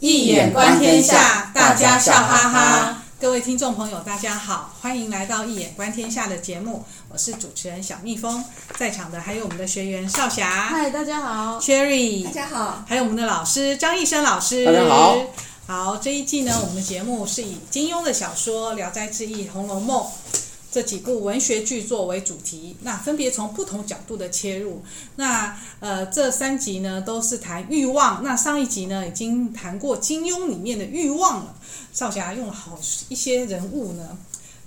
易眼观天下，大家笑哈哈。各位听众朋友，大家好，欢迎来到《一眼观天下》的节目，我是主持人小蜜蜂，在场的还有我们的学员少霞，嗨，大家好，Cherry，大家好，还有我们的老师张义生老师，大家好。好，这一季呢，我们的节目是以金庸的小说《聊斋志异》《红楼梦》。这几部文学剧作为主题，那分别从不同角度的切入。那呃，这三集呢都是谈欲望。那上一集呢已经谈过金庸里面的欲望了。少侠用了好一些人物呢，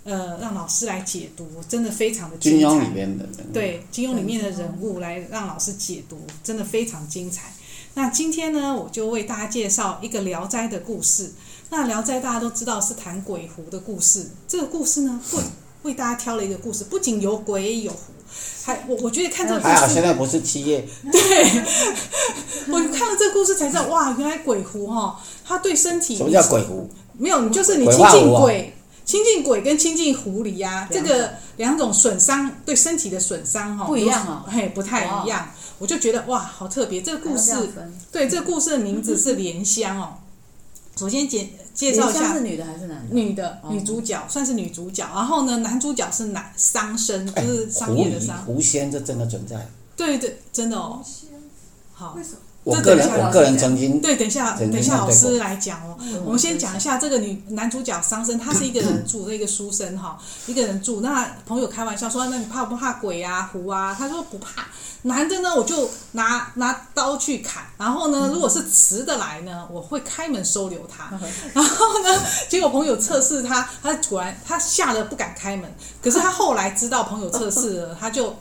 呃，让老师来解读，真的非常的精彩。金庸里面的人物，对，金庸里面的人物来让老师解读，真的非常精彩。那今天呢，我就为大家介绍一个《聊斋》的故事。那《聊斋》大家都知道是谈鬼狐的故事。这个故事呢，会。为大家挑了一个故事，不仅有鬼有狐，还我我觉得看这个故事，还好现在不是七夜。对，我看了这个故事才知道，哇，原来鬼狐哈、哦，它对身体什么叫鬼狐？没有，你就是你亲近鬼，亲近鬼，跟亲近狐狸呀、啊，这个两种损伤对身体的损伤哈、哦、不一样哦，嘿，不太一样。我就觉得哇，好特别，这个故事，对，这个故事的名字是莲香哦。首先简介绍一下，是女的还是男的？女的，女主角、哦、算是女主角。然后呢，男主角是男商生，就是商业的商。狐仙这真的存在？对对，真的哦。好，为什么？我个人我个人曾经对，等一下等一下老师来讲哦。我们先讲一下这个女男主角桑生，他是一个人住的一个书生哈，一个人住。那朋友开玩笑说：“那你怕不怕鬼啊狐啊？”他说不怕。男的呢，我就拿拿刀去砍。然后呢，如果是雌的来呢，我会开门收留他。然后呢，结果朋友测试他，他果然他吓得不敢开门。可是他后来知道朋友测试了，他就。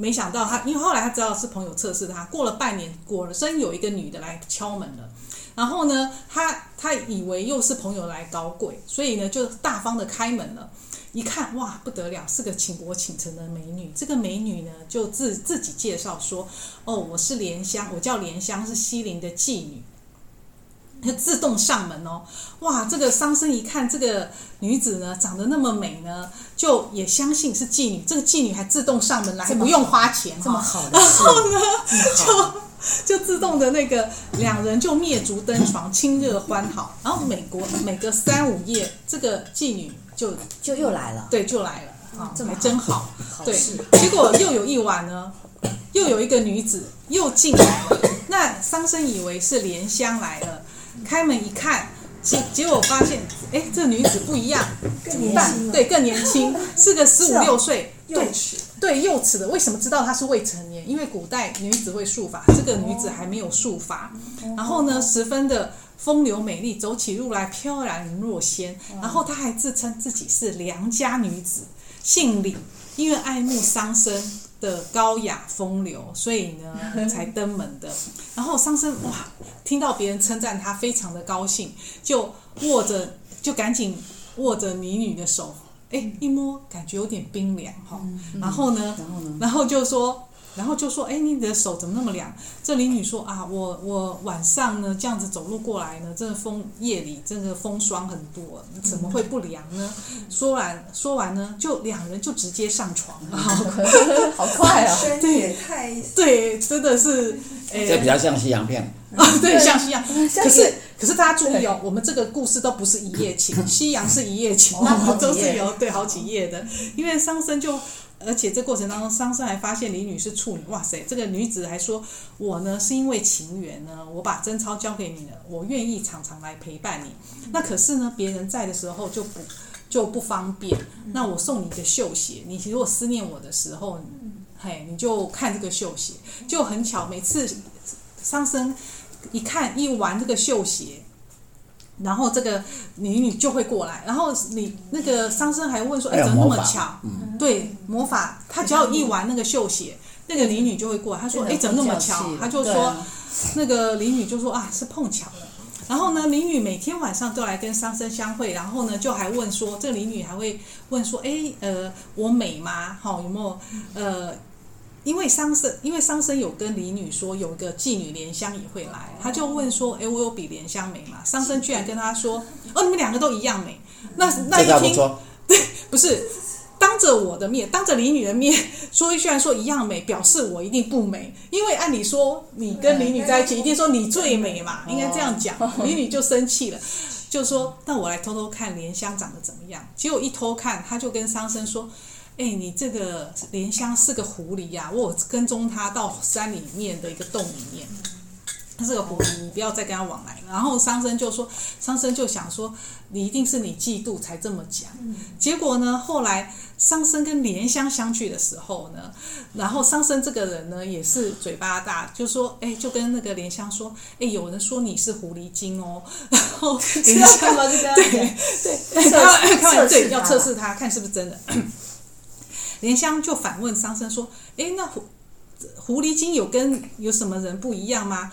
没想到他，因为后来他知道是朋友测试他，过了半年，果真有一个女的来敲门了。然后呢，他他以为又是朋友来搞鬼，所以呢就大方的开门了。一看哇，不得了，是个倾国倾城的美女。这个美女呢就自自己介绍说：“哦，我是莲香，我叫莲香，是西陵的妓女。”就自动上门哦，哇！这个桑生一看这个女子呢，长得那么美呢，就也相信是妓女。这个妓女还自动上门来，不用花钱，这么好然后呢，就就自动的那个两人就灭烛登床，亲热欢好。然后美国每隔三五夜，这个妓女就就又来了，对，就来了啊，这还真好。好对，结果又有一晚呢，又有一个女子又进来了。那桑生以为是莲香来了。开门一看，结结果发现，哎，这女子不一样，更年轻，对，更年轻，是个十五六岁，幼齿，对，幼齿的。为什么知道她是未成年？因为古代女子会束发，这个女子还没有束发。然后呢，十分的风流美丽，走起路来飘然若仙。然后她还自称自己是良家女子，姓李，因为爱慕商生的高雅风流，所以呢 才登门的。然后商生哇，听到别人称赞他，非常的高兴，就握着，就赶紧握着女女的手，哎，一摸感觉有点冰凉哈。然后呢，然后呢，然后就说。然后就说：“哎，你的手怎么那么凉？”这邻女说：“啊，我我晚上呢这样子走路过来呢，这个风夜里这个风霜很多，怎么会不凉呢？”说完说完呢，就两人就直接上床了，好快啊！对，太对，真的是，哎，这比较像西洋片啊，对，像西洋。可是可是大家注意哦，我们这个故事都不是一夜情，西洋是一夜情，那都是有对好几夜的，因为商生就。而且这过程当中，桑生还发现李女是处女。哇塞，这个女子还说：“我呢是因为情缘呢，我把贞操交给你了，我愿意常常来陪伴你。那可是呢，别人在的时候就不就不方便。那我送你一个绣鞋，你如果思念我的时候，嘿，你就看这个绣鞋。就很巧，每次桑生一看一玩这个绣鞋。”然后这个女女就会过来，然后你那个桑生还问说：“哎，怎么那么巧？”嗯、对，魔法，他只要一玩那个绣鞋，那个李女就会过来。他说：“哎，怎么那么巧？”他就说：“那个李女就说啊，是碰巧了。”然后呢，李女每天晚上都来跟桑生相会，然后呢，就还问说：“这个李女还会问说：‘哎，呃，我美吗？好，有没有呃？’”因为桑生，因为桑生有跟李女说，有个妓女莲香也会来，他就问说：“哎，我有比莲香美吗？”桑生居然跟他说：“哦，你们两个都一样美。”那那一听，对，不是当着我的面，当着李女的面 说，居然说一样美，表示我一定不美，因为按理说你跟李女在一起，一定说你最美嘛，应该这样讲。李女就生气了，就说：“那我来偷偷看莲香长得怎么样？”结果一偷看，他就跟桑生说：“哎，你这个莲香是个狐狸呀，我跟踪他到山里面的一个洞里面。”他是个狐狸，你不要再跟他往来了。然后桑生就说，桑生就想说，你一定是你嫉妒才这么讲。结果呢，后来桑生跟莲香相聚的时候呢，然后桑生这个人呢也是嘴巴大，就说，哎，就跟那个莲香说，哎，有人说你是狐狸精哦。然后莲香对对，看看对，要测试他看是不是真的。莲香就反问桑生说，哎，那狐狐狸精有跟有什么人不一样吗？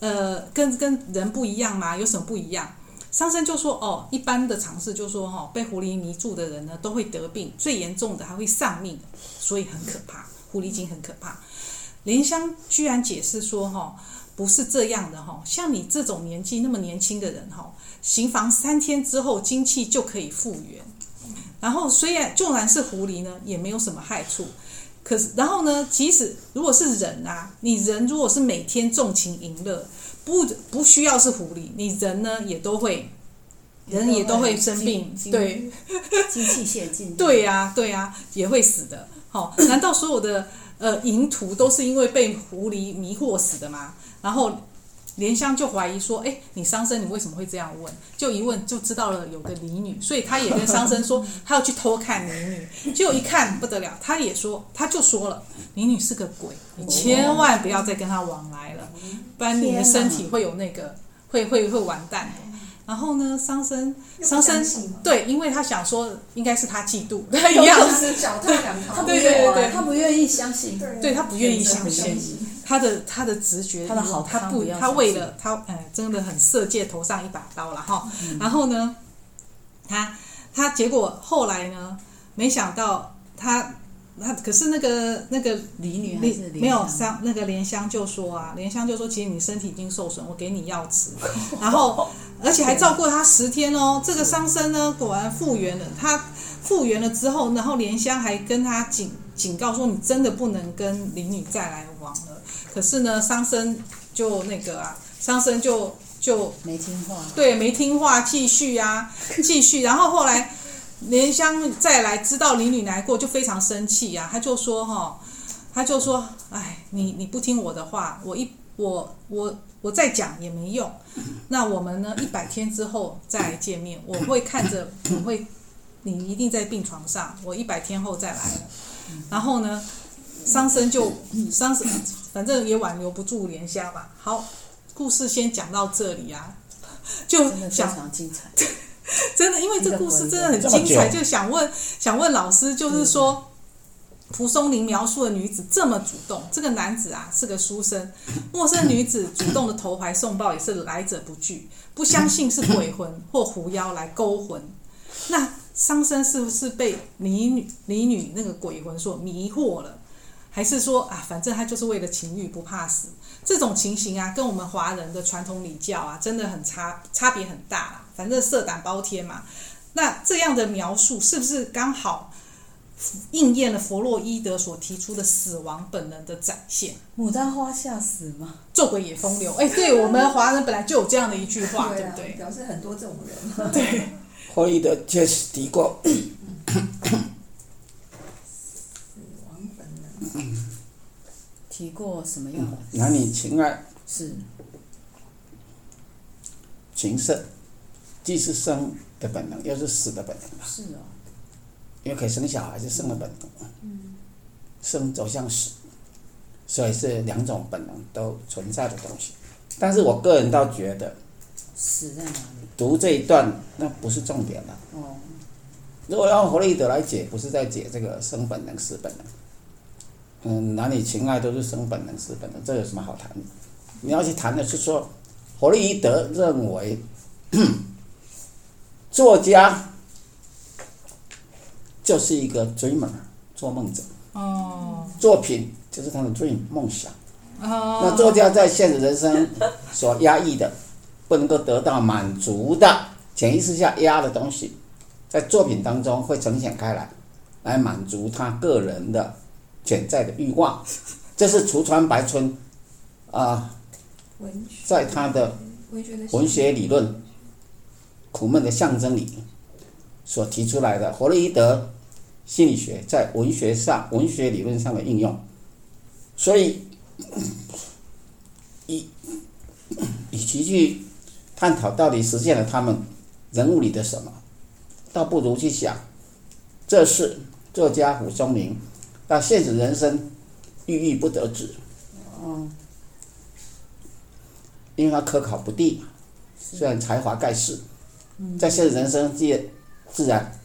呃，跟跟人不一样吗？有什么不一样？桑生就说：“哦，一般的常识就说，哦，被狐狸迷住的人呢，都会得病，最严重的还会丧命，所以很可怕。狐狸精很可怕。”莲香居然解释说：“哈、哦，不是这样的，哈，像你这种年纪那么年轻的人，哈，行房三天之后，精气就可以复原。然后虽然纵然是狐狸呢，也没有什么害处。”可是，然后呢？即使如果是人啊，你人如果是每天纵情淫乐，不不需要是狐狸，你人呢也都会，人也都会生病，对，精气泄尽，对呀，对呀，也会死的。好，难道所有的呃淫徒都是因为被狐狸迷惑死的吗？然后。莲香就怀疑说：“哎，你桑生，你为什么会这样问？就一问就知道了有个李女，所以他也跟桑生说，他要去偷看李女。结果一看不得了，他也说，他就说了，李女是个鬼，你千万不要再跟他往来了，不然你的身体会有那个，会会会完蛋。然后呢，桑生，桑生对，因为他想说应该是他嫉妒，他一样是脚踏两条，对对对，他不愿意相信，对他不愿意相信。”他的他的直觉，他的好他不，他为了他，哎，真的很色戒头上一把刀了哈。嗯、然后呢，他他结果后来呢，没想到他他可是那个那个李女还是没有香那个莲香就说啊，莲香就说，其实你身体已经受损，我给你药吃，然后而且还照顾他十天哦。这个伤身呢，果然复原了。他复原了之后，然后莲香还跟他警警告说，你真的不能跟李女再来。可是呢，桑生就那个啊，桑生就就没听话，对，没听话，继续啊，继续。然后后来莲香再来知道李女来过，就非常生气呀、啊，他就说哈，他就说，哎，你你不听我的话，我一我我我再讲也没用。那我们呢，一百天之后再来见面，我会看着我会，你一定在病床上，我一百天后再来了。然后呢，桑生就桑生。反正也挽留不住莲香嘛。好，故事先讲到这里啊，就想非常精彩，真的，因为这故事真的很精彩，就想问想问老师，就是说，蒲松龄描述的女子这么主动，这个男子啊是个书生，陌生女子主动的投怀送抱也是来者不拒，不相信是鬼魂或狐妖来勾魂，那桑生是不是被李女李女那个鬼魂所迷惑了？还是说啊，反正他就是为了情欲不怕死，这种情形啊，跟我们华人的传统礼教啊，真的很差，差别很大啦。反正色胆包天嘛。那这样的描述是不是刚好应验了弗洛伊德所提出的死亡本能的展现？牡丹花下死吗？做鬼也风流。哎，对我们华人本来就有这样的一句话，对不对？表示很多这种人。对，弗洛伊德确实提过。提过什么样的？男女情爱是情色，既是生的本能，又是死的本能。是哦，因为可以生小孩是生的本能。嗯，生走向死，所以是两种本能都存在的东西。但是我个人倒觉得，死在哪里？读这一段那不是重点了。哦，如果用弗洛伊德来解，不是在解这个生本能、死本能。嗯，男女情爱都是生本能、死本能，这有什么好谈的？你要去谈的是说，弗洛伊德认为，作家 就是一个 dreamer，做梦者。哦。作品就是他的 dream 梦想。哦。那作家在现实人生所压抑的、不能够得到满足的、潜意识下压的东西，在作品当中会呈现开来。来满足他个人的潜在的欲望。这是橱川白春啊，在他的文学理论《苦闷的象征》里所提出来的弗洛伊德心理学在文学上、文学理论上的应用。所以，与与其去探讨到底实现了他们人物里的什么，倒不如去想，这是作家蒲松龄到现实人生郁郁不得志，哦，因为他科考不第嘛，虽然才华盖世，在现实人生界自然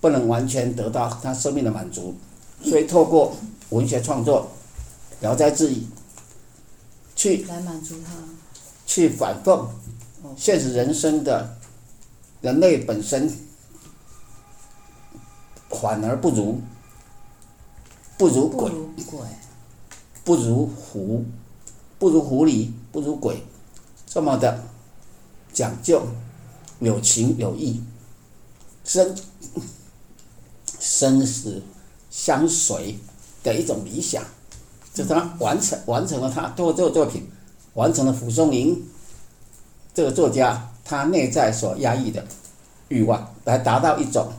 不能完全得到他生命的满足，所以透过文学创作。聊斋志异，去来满足他，去反讽现实人生的人类本身反而不如不如鬼，不如狐，不如狐狸，不如鬼。这么的讲究有情有义，生生死相随的一种理想。就他完成完成了他通过这个作品，完成了蒲松龄这个作家他内在所压抑的欲望，来达到一种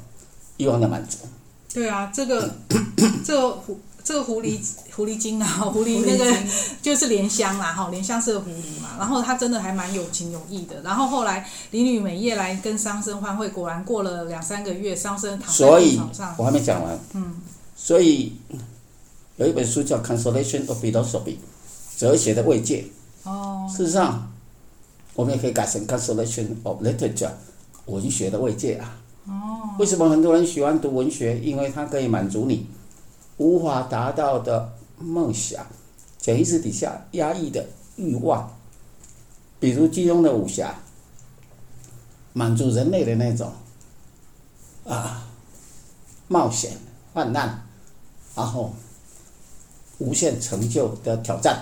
欲望的满足。对啊，这个 这个狐这个狐狸狐狸精啊，狐狸那个就是莲香啦，哈，莲香是个狐狸嘛，然后他真的还蛮有情有义的。然后后来李女每夜来跟桑生欢会，果然过了两三个月，桑生躺在病床上。所以我还没讲完。嗯。所以。有一本书叫《Consolation of Philosophy》，哲学的慰藉。哦。事实上，我们也可以改成《Consolation of Literature》，文学的慰藉啊。哦。为什么很多人喜欢读文学？因为它可以满足你无法达到的梦想，潜意识底下压抑的欲望。比如金庸的武侠，满足人类的那种啊冒险、患难，然后。无限成就的挑战，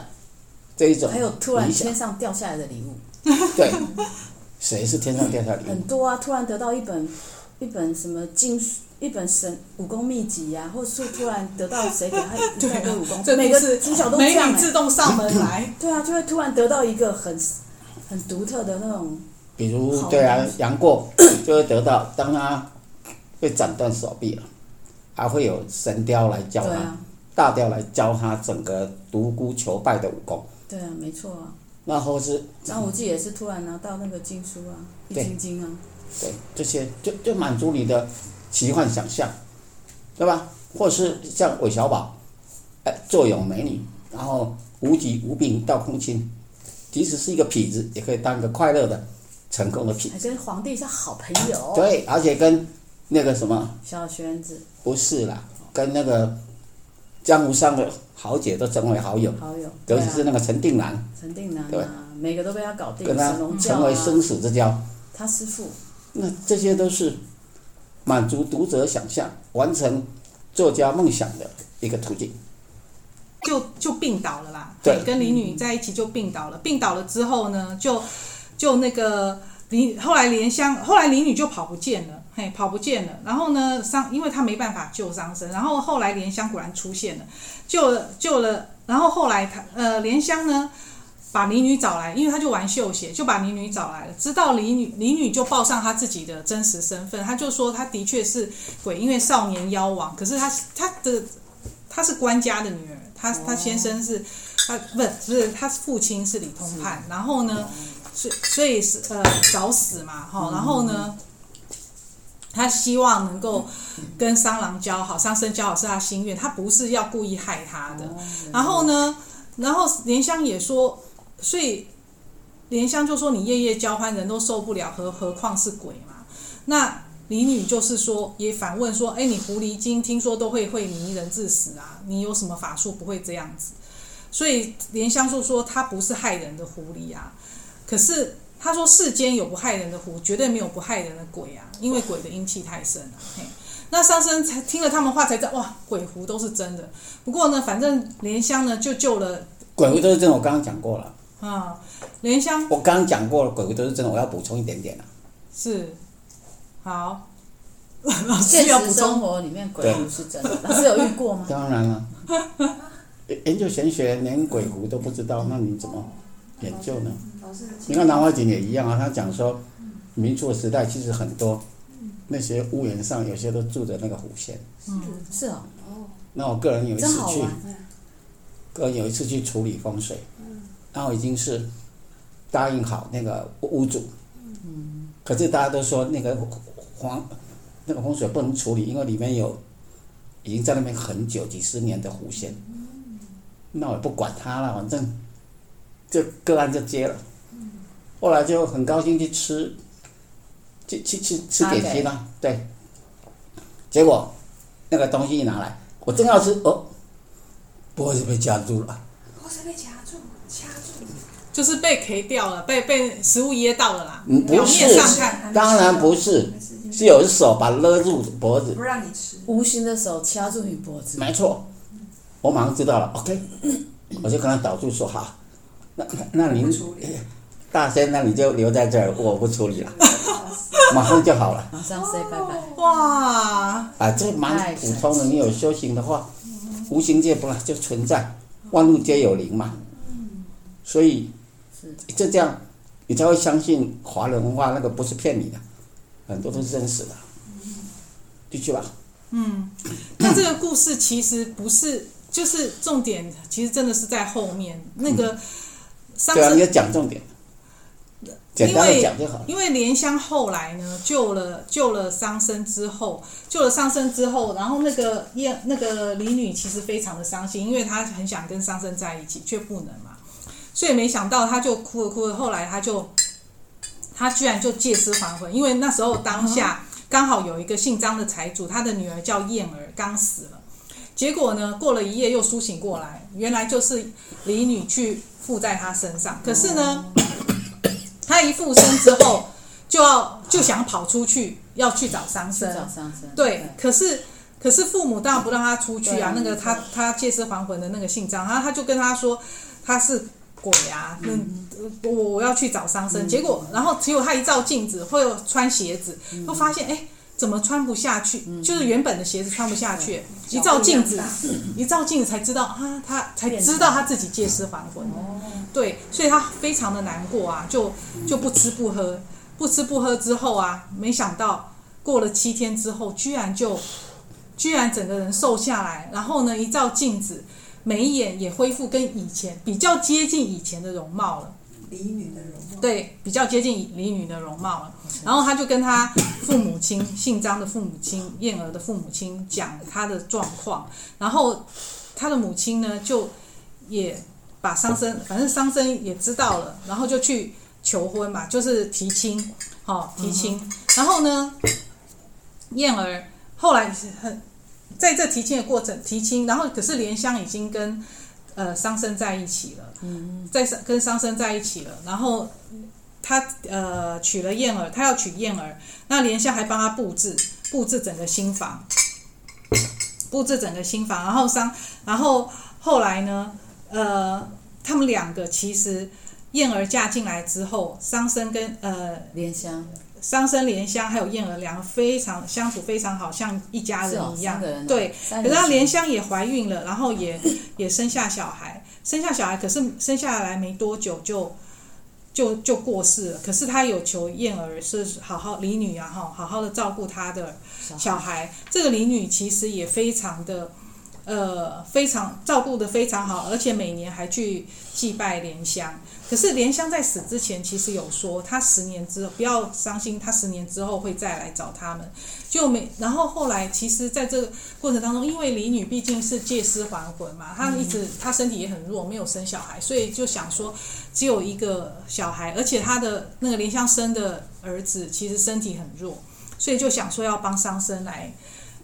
这一种还有突然天上掉下来的礼物，对，谁是天上掉下来的礼物？很多啊，突然得到一本一本什么经书一本神武功秘籍呀、啊，或是突然得到谁给他一大堆 武功，这每个主角都这样、欸，美女自动上门来，对啊，就会突然得到一个很很独特的那种，比如对啊，杨过 就会得到，当他被斩断手臂了，还会有神雕来教他。大雕来教他整个独孤求败的武功。对啊，没错啊。那后是张无忌也是突然拿到那个经书啊，易筋经啊。对，这些就就满足你的奇幻想象，对吧？或是像韦小宝，哎，坐拥美女，然后无疾无病到空亲，即使是一个痞子，也可以当一个快乐的、成功的痞子。还跟皇帝是好朋友。对，而且跟那个什么小玄子不是啦，跟那个。江湖上的豪杰都成为好友，好友，尤其是那个陈定南，陈定南，对，每个都被他搞定，跟他成为生死之交。他师父，那这些都是满足读者想象、完成作家梦想的一个途径。就就病倒了啦，对，跟李女在一起就病倒了。病倒了之后呢，就就那个李，后来莲香，后来李女就跑不见了。嘿，跑不见了。然后呢，桑，因为他没办法救桑生。然后后来莲香果然出现了，救了救了。然后后来他呃，莲香呢，把李女找来，因为他就玩绣鞋，就把李女找来了。知道李女，李女就报上她自己的真实身份。她就说她的确是鬼，因为少年妖王。可是她她的她是官家的女儿，她她先生是，她不是不是她父亲是李通判。然后呢，所以所以是呃找死嘛，哈。然后呢。他希望能够跟商郎交好，桑生交好是他心愿，他不是要故意害他的。然后呢，然后莲香也说，所以莲香就说：“你夜夜交欢，人都受不了，何何况是鬼嘛？”那李女就是说，也反问说：“哎，你狐狸精听说都会会迷人致死啊，你有什么法术不会这样子？”所以莲香就说：“他不是害人的狐狸啊，可是。”他说：“世间有不害人的狐，绝对没有不害人的鬼啊！因为鬼的阴气太深了。嘿，那上生才听了他们话，才知道哇，鬼狐都是真的。不过呢，反正莲香呢就救了鬼狐都是真的。我刚刚讲过了啊，莲香我刚刚讲过了，鬼狐都是真的。我要补充一点点了，是好，老师现实要补充。生活里面鬼狐是真的，老师有遇过吗？当然了，研究玄学连鬼狐都不知道，那你怎么研究呢？你看南怀瑾也一样啊，他讲说，民初时代其实很多那些屋檐上有些都住着那个狐仙。嗯，是哦，那我个人有一次去。个人有一次去处理风水，然后已经是答应好那个屋主，可是大家都说那个黄那个风水不能处理，因为里面有已经在那边很久几十年的狐仙，那我也不管他了，反正就个案就接了。后来就很高兴去吃，去去去吃点心了，对。结果那个东西一拿来，我正要吃，哦，脖子被夹住了。就是被 K 掉了，被被食物噎到了啦。嗯，不是，当然不是，是有手把勒住脖子不。让你吃。无形的手掐住你脖子，没错，我马上知道了。OK，我就跟他导住说好，那那那您大仙，那你就留在这儿，我不处理了，马上就好了。马上 say 拜拜。哇，啊，这蛮普通的。你有修行的话，无形界本来就存在，万物皆有灵嘛。所以就这样，你才会相信华人文化那个不是骗你的，很多都是真实的。继续吧。嗯，那这个故事其实不是，就是重点，其实真的是在后面那个上对啊，你要讲重点，简单的讲就好了。因为莲香后来呢，救了救了桑生之后，救了桑生之后，然后那个燕那个李女其实非常的伤心，因为她很想跟桑生在一起，却不能嘛，所以没想到他就哭了哭了，后来他就他居然就借尸还魂，因为那时候当下刚好有一个姓张的财主，他的女儿叫燕儿，刚死了，结果呢过了一夜又苏醒过来，原来就是李女去附在他身上，可是呢。他一附身之后，就要就想跑出去，要去找桑生找生。上身。对，可是可是父母当然不让他出去啊。啊那个他他借尸还魂的那个姓张，然后他就跟他说他是鬼啊，那、我我要去找桑生。结果然后结果他一照镜子，会有穿鞋子，会发现哎。怎么穿不下去？就是原本的鞋子穿不下去，一照镜子，一照镜子才知道啊，他才知道他自己借尸还魂。对，所以他非常的难过啊，就就不吃不喝，不吃不喝之后啊，没想到过了七天之后，居然就居然整个人瘦下来，然后呢，一照镜子，眉眼也恢复跟以前比较接近以前的容貌了。李女的容貌。对，比较接近李女的容貌了。然后他就跟他父母亲，姓张的父母亲，燕儿的父母亲讲他的状况。然后他的母亲呢，就也把桑生，反正桑生也知道了，然后就去求婚嘛，就是提亲，哦，提亲。然后呢，燕儿后来很在这提亲的过程，提亲，然后可是莲香已经跟呃桑生在一起了。嗯在跟桑生在一起了，然后他呃娶了燕儿，他要娶燕儿，那莲香还帮他布置布置整个新房，布置整个新房，然后桑，然后后来呢，呃，他们两个其实燕儿嫁进来之后，桑生跟呃莲香桑生莲香还有燕儿两个非常相处非常好，像一家人一样，对，可是她莲香也怀孕了，然后也也生下小孩。生下小孩，可是生下来没多久就就就过世了。可是他有求燕儿是好好李女啊，哈，好好的照顾他的小孩。这个李女其实也非常的呃，非常照顾的非常好，而且每年还去祭拜莲香。可是莲香在死之前，其实有说，他十年之后不要伤心，他十年之后会再来找他们。就没，然后后来，其实在这个过程当中，因为李女毕竟是借尸还魂嘛，她一直她身体也很弱，没有生小孩，所以就想说只有一个小孩，而且她的那个莲香生的儿子其实身体很弱，所以就想说要帮桑生来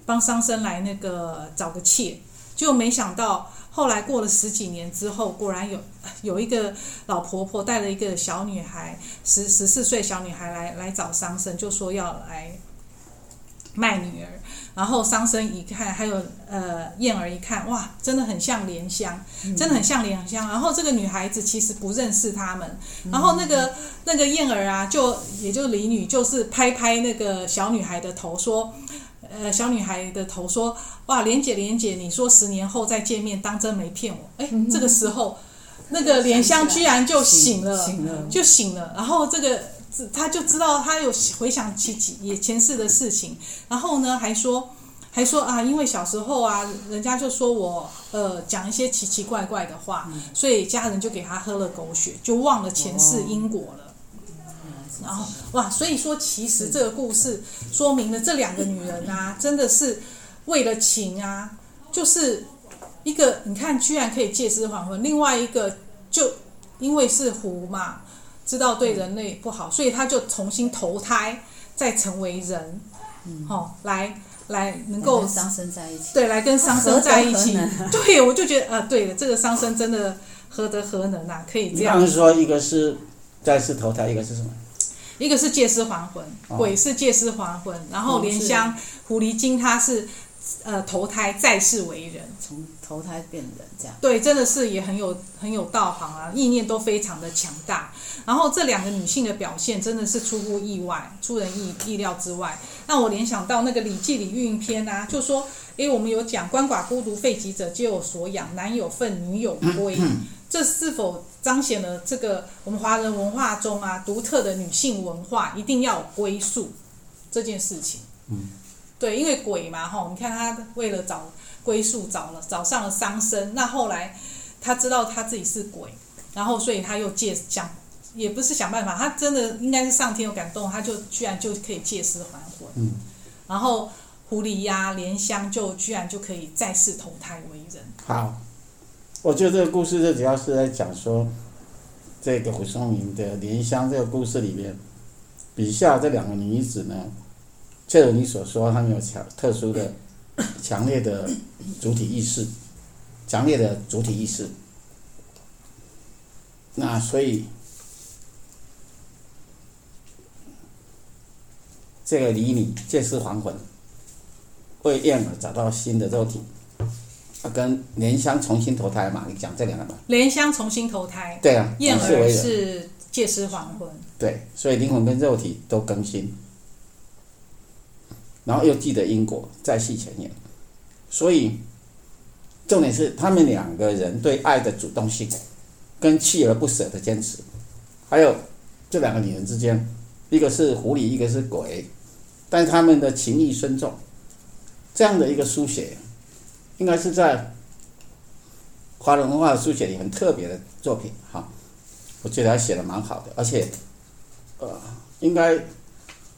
帮桑生来那个找个妾，就没想到后来过了十几年之后，果然有有一个老婆婆带了一个小女孩，十十四岁小女孩来来找桑生，就说要来。卖女儿，然后桑生一看，还有呃燕儿一看，哇，真的很像莲香，真的很像莲香。然后这个女孩子其实不认识他们，然后那个那个燕儿啊，就也就李女，就是拍拍那个小女孩的头，说呃小女孩的头说：“哇，莲姐莲姐，你说十年后再见面，当真没骗我？”哎，这个时候，那个莲香居然就醒了，醒了，就醒了。然后这个他就知道他有回想起也前世的事情，然后呢还说。还说啊，因为小时候啊，人家就说我呃讲一些奇奇怪怪的话，嗯、所以家人就给他喝了狗血，就忘了前世因果了。哦、然后哇，所以说其实这个故事说明了这两个女人啊，真的是为了情啊，就是一个你看居然可以借尸还魂，另外一个就因为是狐嘛，知道对人类不好，所以他就重新投胎，再成为人，嗯，好、哦、来。来能够跟商生在一起，对，来跟桑生在一起，对，我就觉得啊，对了，这个桑生真的何德何能啊，可以这样。说一个是再次投胎，一个是什么？一个是借尸还魂，哦、鬼是借尸还魂，然后莲香、哦、狐狸精它是。呃，投胎再世为人，从投胎变人这样。对，真的是也很有很有道行啊，意念都非常的强大。然后这两个女性的表现真的是出乎意外，出人意意料之外，让我联想到那个《礼记·礼运篇》啊，就说，诶，我们有讲鳏寡孤独废疾者皆有所养，男有分，女有归，嗯嗯、这是否彰显了这个我们华人文化中啊独特的女性文化，一定要有归宿这件事情？嗯。对，因为鬼嘛，哈，你看他为了找归宿，找了找上了商生，那后来他知道他自己是鬼，然后所以他又借想，也不是想办法，他真的应该是上天有感动，他就居然就可以借尸还魂，嗯，然后狐狸呀、莲香就居然就可以再世投胎为人。好，我觉得这个故事就主要是在讲说，这个蒲松龄的莲香这个故事里面，笔下这两个女子呢。正如你所说，她们有强特殊的、强烈的主体意识，强烈的主体意识。那所以，这个离女借尸还魂，为燕儿找到新的肉体，啊，跟莲香重新投胎嘛？你讲这两个嘛？莲香重新投胎，对啊，燕儿是借尸还魂，对，所以灵魂跟肉体都更新。然后又记得因果，再续前缘，所以重点是他们两个人对爱的主动性，跟锲而不舍的坚持，还有这两个女人之间，一个是狐狸，一个是鬼，但他们的情谊深重，这样的一个书写，应该是在华人文化的书写里很特别的作品哈，我觉得他写的蛮好的，而且呃，应该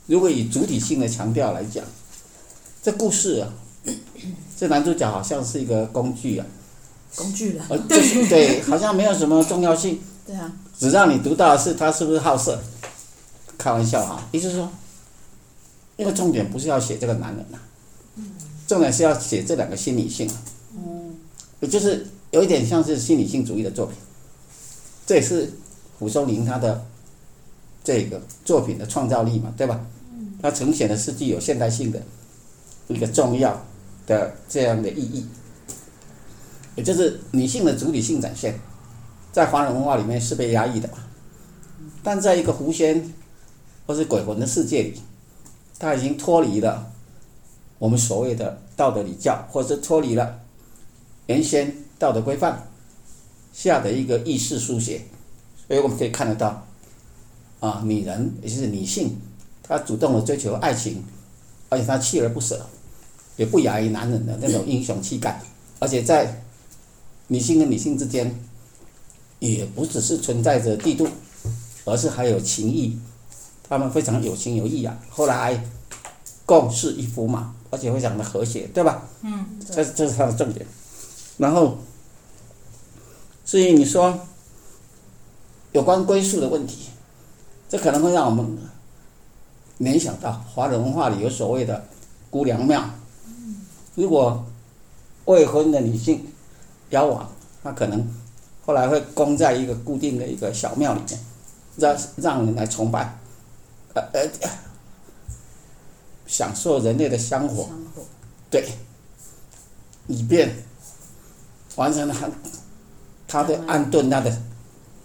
如果以主体性的强调来讲。这故事啊，这男主角好像是一个工具啊，工具人，呃，对对，好像没有什么重要性。对啊，只让你读到的是他是不是好色，开玩笑哈，意思是说，因为重点不是要写这个男人呐，重点是要写这两个新女性，嗯，也就是有一点像是新女性主义的作品，这也是蒲松龄他的这个作品的创造力嘛，对吧？他呈现的是具有现代性的。一个重要的这样的意义，也就是女性的主体性展现，在华人文化里面是被压抑的，但在一个狐仙或是鬼魂的世界里，他已经脱离了我们所谓的道德礼教，或者脱离了原先道德规范下的一个意识书写，所以我们可以看得到，啊，女人也就是女性，她主动的追求爱情，而且她锲而不舍。也不亚于男人的那种英雄气概，而且在女性跟女性之间，也不只是存在着嫉妒，而是还有情谊，他们非常有情有义啊。后来共侍一夫嘛，而且非常的和谐，对吧？嗯，这这是它的重点。然后，至于你说有关归宿的问题，这可能会让我们联想到华人文化里有所谓的姑娘庙。如果未婚的女性夭亡，那可能后来会供在一个固定的一个小庙里面，让让人来崇拜，呃呃，享受人类的香火，对，以便完成他他的安顿他的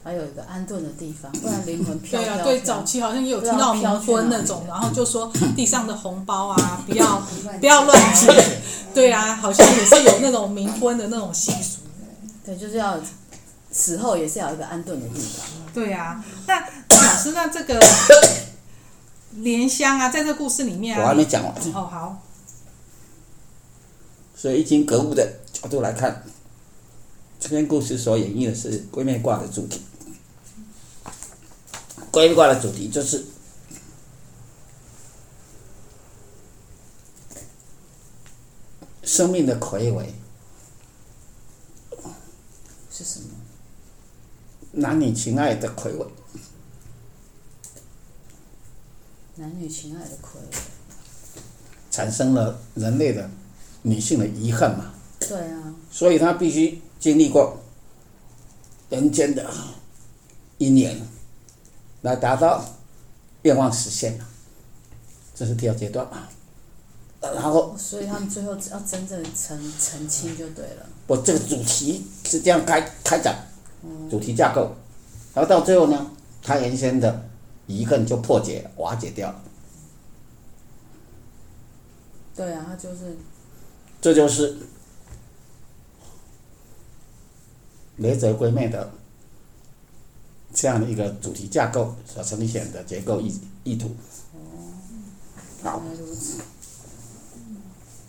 还有一个安顿的地方，不然灵魂飘飘对啊，对，早期好像也有听到冥婚那种，然后就说地上的红包啊，不要不要乱捡，对啊，好像也是有那种冥婚的那种习俗。对，就是要死后也是要有一个安顿的地方。对啊，那老师，那这个莲香啊，在这个故事里面啊，我还没讲完。哦，好。所以一经格物的角度来看，这篇故事所演绎的是归命卦的主题。归命卦的主题就是生命的魁伟是什么？男女情爱的睽违。男女情爱的傀儡，产生了人类的女性的遗憾嘛？对啊。所以他必须经历过人间的姻缘。来达到愿望实现，这是第二阶段嘛？然后，所以他们最后要真正成成亲就对了。我这个主题是这样开开展，主题架构，然后到最后呢，他原先的遗恨就破解瓦解掉了。对啊，他就是，这就是雷泽归妹的。这样的一个主题架构所呈现的结构意意图。好。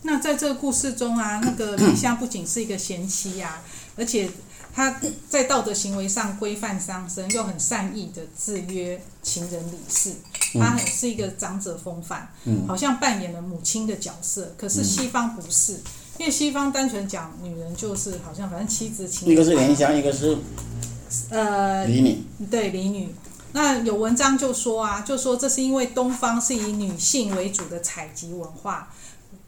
那在这个故事中啊，那个李香不仅是一个贤妻呀、啊，而且她在道德行为上规范伤身，又很善意的制约情人理事。他很是一个长者风范，好像扮演了母亲的角色。可是西方不是，因为西方单纯讲女人就是好像反正妻子情。一个是莲香，一个是。呃，礼女对礼女，那有文章就说啊，就说这是因为东方是以女性为主的采集文化，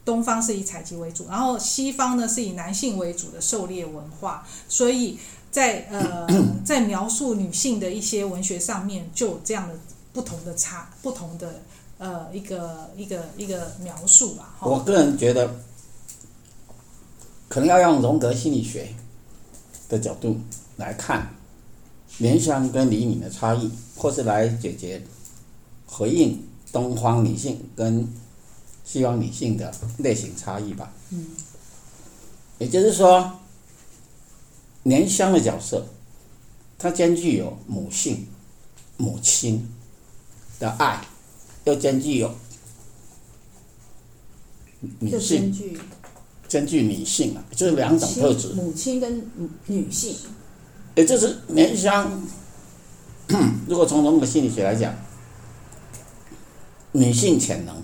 东方是以采集为主，然后西方呢是以男性为主的狩猎文化，所以在呃 在描述女性的一些文学上面就有这样的不同的差，不同的呃一个一个一个描述吧。我个人觉得，可能要用荣格心理学的角度来看。莲香跟礼女的差异，或是来解决回应东方女性跟西方女性的类型差异吧。嗯，也就是说，莲香的角色，它兼具有母性、母亲的爱，又兼具有女性，兼具女性啊，就是两种特质。母亲跟女性。也就是莲香，如果从荣格心理学来讲，女性潜能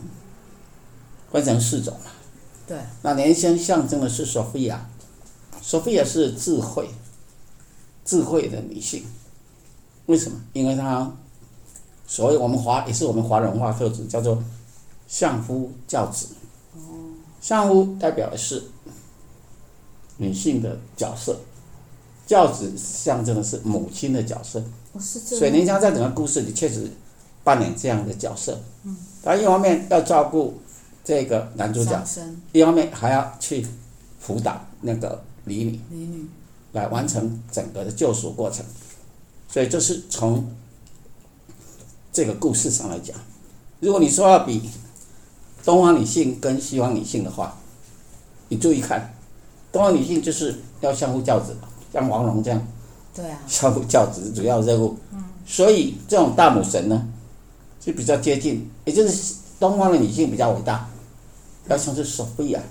分成四种嘛。对。那莲香象征的是索菲亚，索菲亚是智慧、智慧的女性。为什么？因为她所谓我们华也是我们华人文化特质，叫做相夫教子。哦。相夫代表的是女性的角色。教子象征的是母亲的角色，所以莲香在整个故事里确实扮演这样的角色。嗯，他一方面要照顾这个男主角，一方面还要去辅导那个李女，李女来完成整个的救赎过程。所以这是从这个故事上来讲，如果你说要比东方女性跟西方女性的话，你注意看，东方女性就是要相夫教子。像王蓉这样，对啊，相夫教子主要任务。嗯，所以这种大母神呢，就比较接近，也就是东方的女性比较伟大，要像是索菲亚。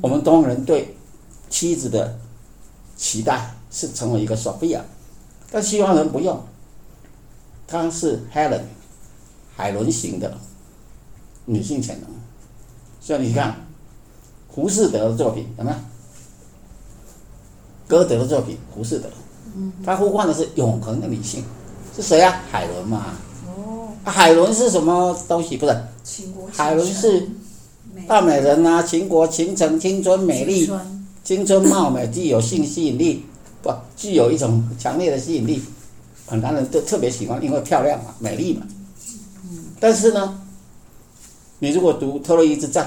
我们东方人对妻子的期待是成为一个索菲亚，但西方人不用，她是 Helen，海伦型的女性潜能。所以你看，胡适德的作品有没有？歌德的作品《胡适德》，他呼唤的是永恒的女性，是谁啊？海伦嘛。哦。海伦是什么东西？不是。海伦是大美人啊，秦国秦城，青春美丽，青春貌美，具有性吸引力，不，具有一种强烈的吸引力，很多男人都特别喜欢，因为漂亮嘛，美丽嘛。但是呢，你如果读《特洛伊之战》，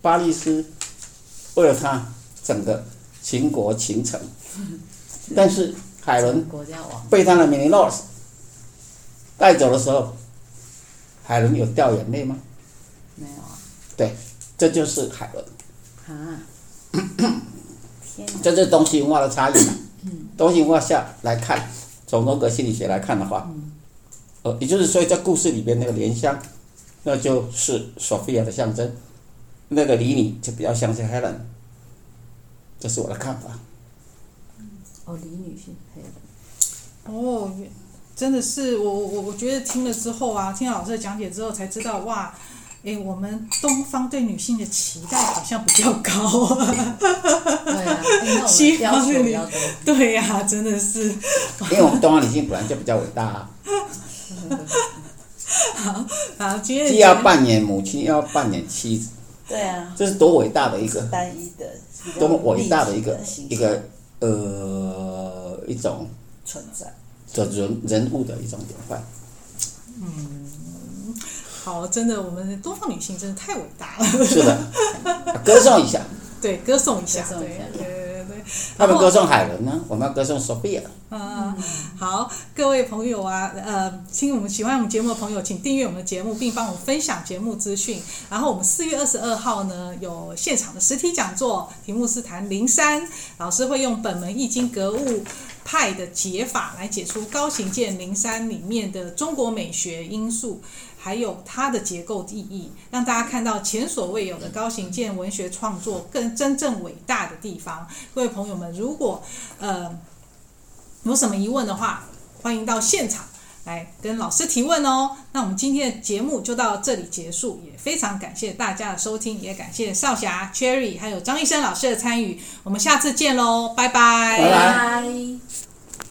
巴利斯为了他整个。秦国秦城，但是海伦被他的米尼诺斯带走的时候，海伦有掉眼泪吗？对，这就是海伦。啊！这是东西文化的差异嘛。东西文化下来看，从荣格心理学来看的话，呃，也就是说，在故事里边那个莲香，那就是索菲亚的象征，那个李女就比较像是 Helen，这是我的看法。哦，李女性黑人。哦，真的是我我我觉得听了之后啊，听了老师的讲解之后才知道哇，诶，我们东方对女性的期待好像比较高啊。对啊，那我们 要求比较多。对呀、啊，真的是。因为我们东方女性本来就比较伟大啊。好，好，今天既要扮演母亲，又要扮演妻子。对啊。这是多伟大的一个。单一的。多么伟大的一个一个呃一种存在。的人人物的一种典范。嗯，好，真的，我们东方女性真的太伟大了。是的，歌颂一下。对，歌颂一下。对对对对。他们歌颂海伦呢，我们要歌颂索菲亚。嗯，好，各位朋友啊，呃，听我们喜欢我们节目的朋友，请订阅我们的节目，并帮我们分享节目资讯。然后我们四月二十二号呢，有现场的实体讲座，题目是谈灵山，老师会用本门易经格物派的解法来解出高行健灵山里面的中国美学因素，还有它的结构意义，让大家看到前所未有的高行健文学创作更真正伟大的地方。各位朋友们，如果呃有什么疑问的话，欢迎到现场来跟老师提问哦。那我们今天的节目就到这里结束，也非常感谢大家的收听，也感谢少霞、Cherry 还有张医生老师的参与。我们下次见喽，拜拜。拜拜。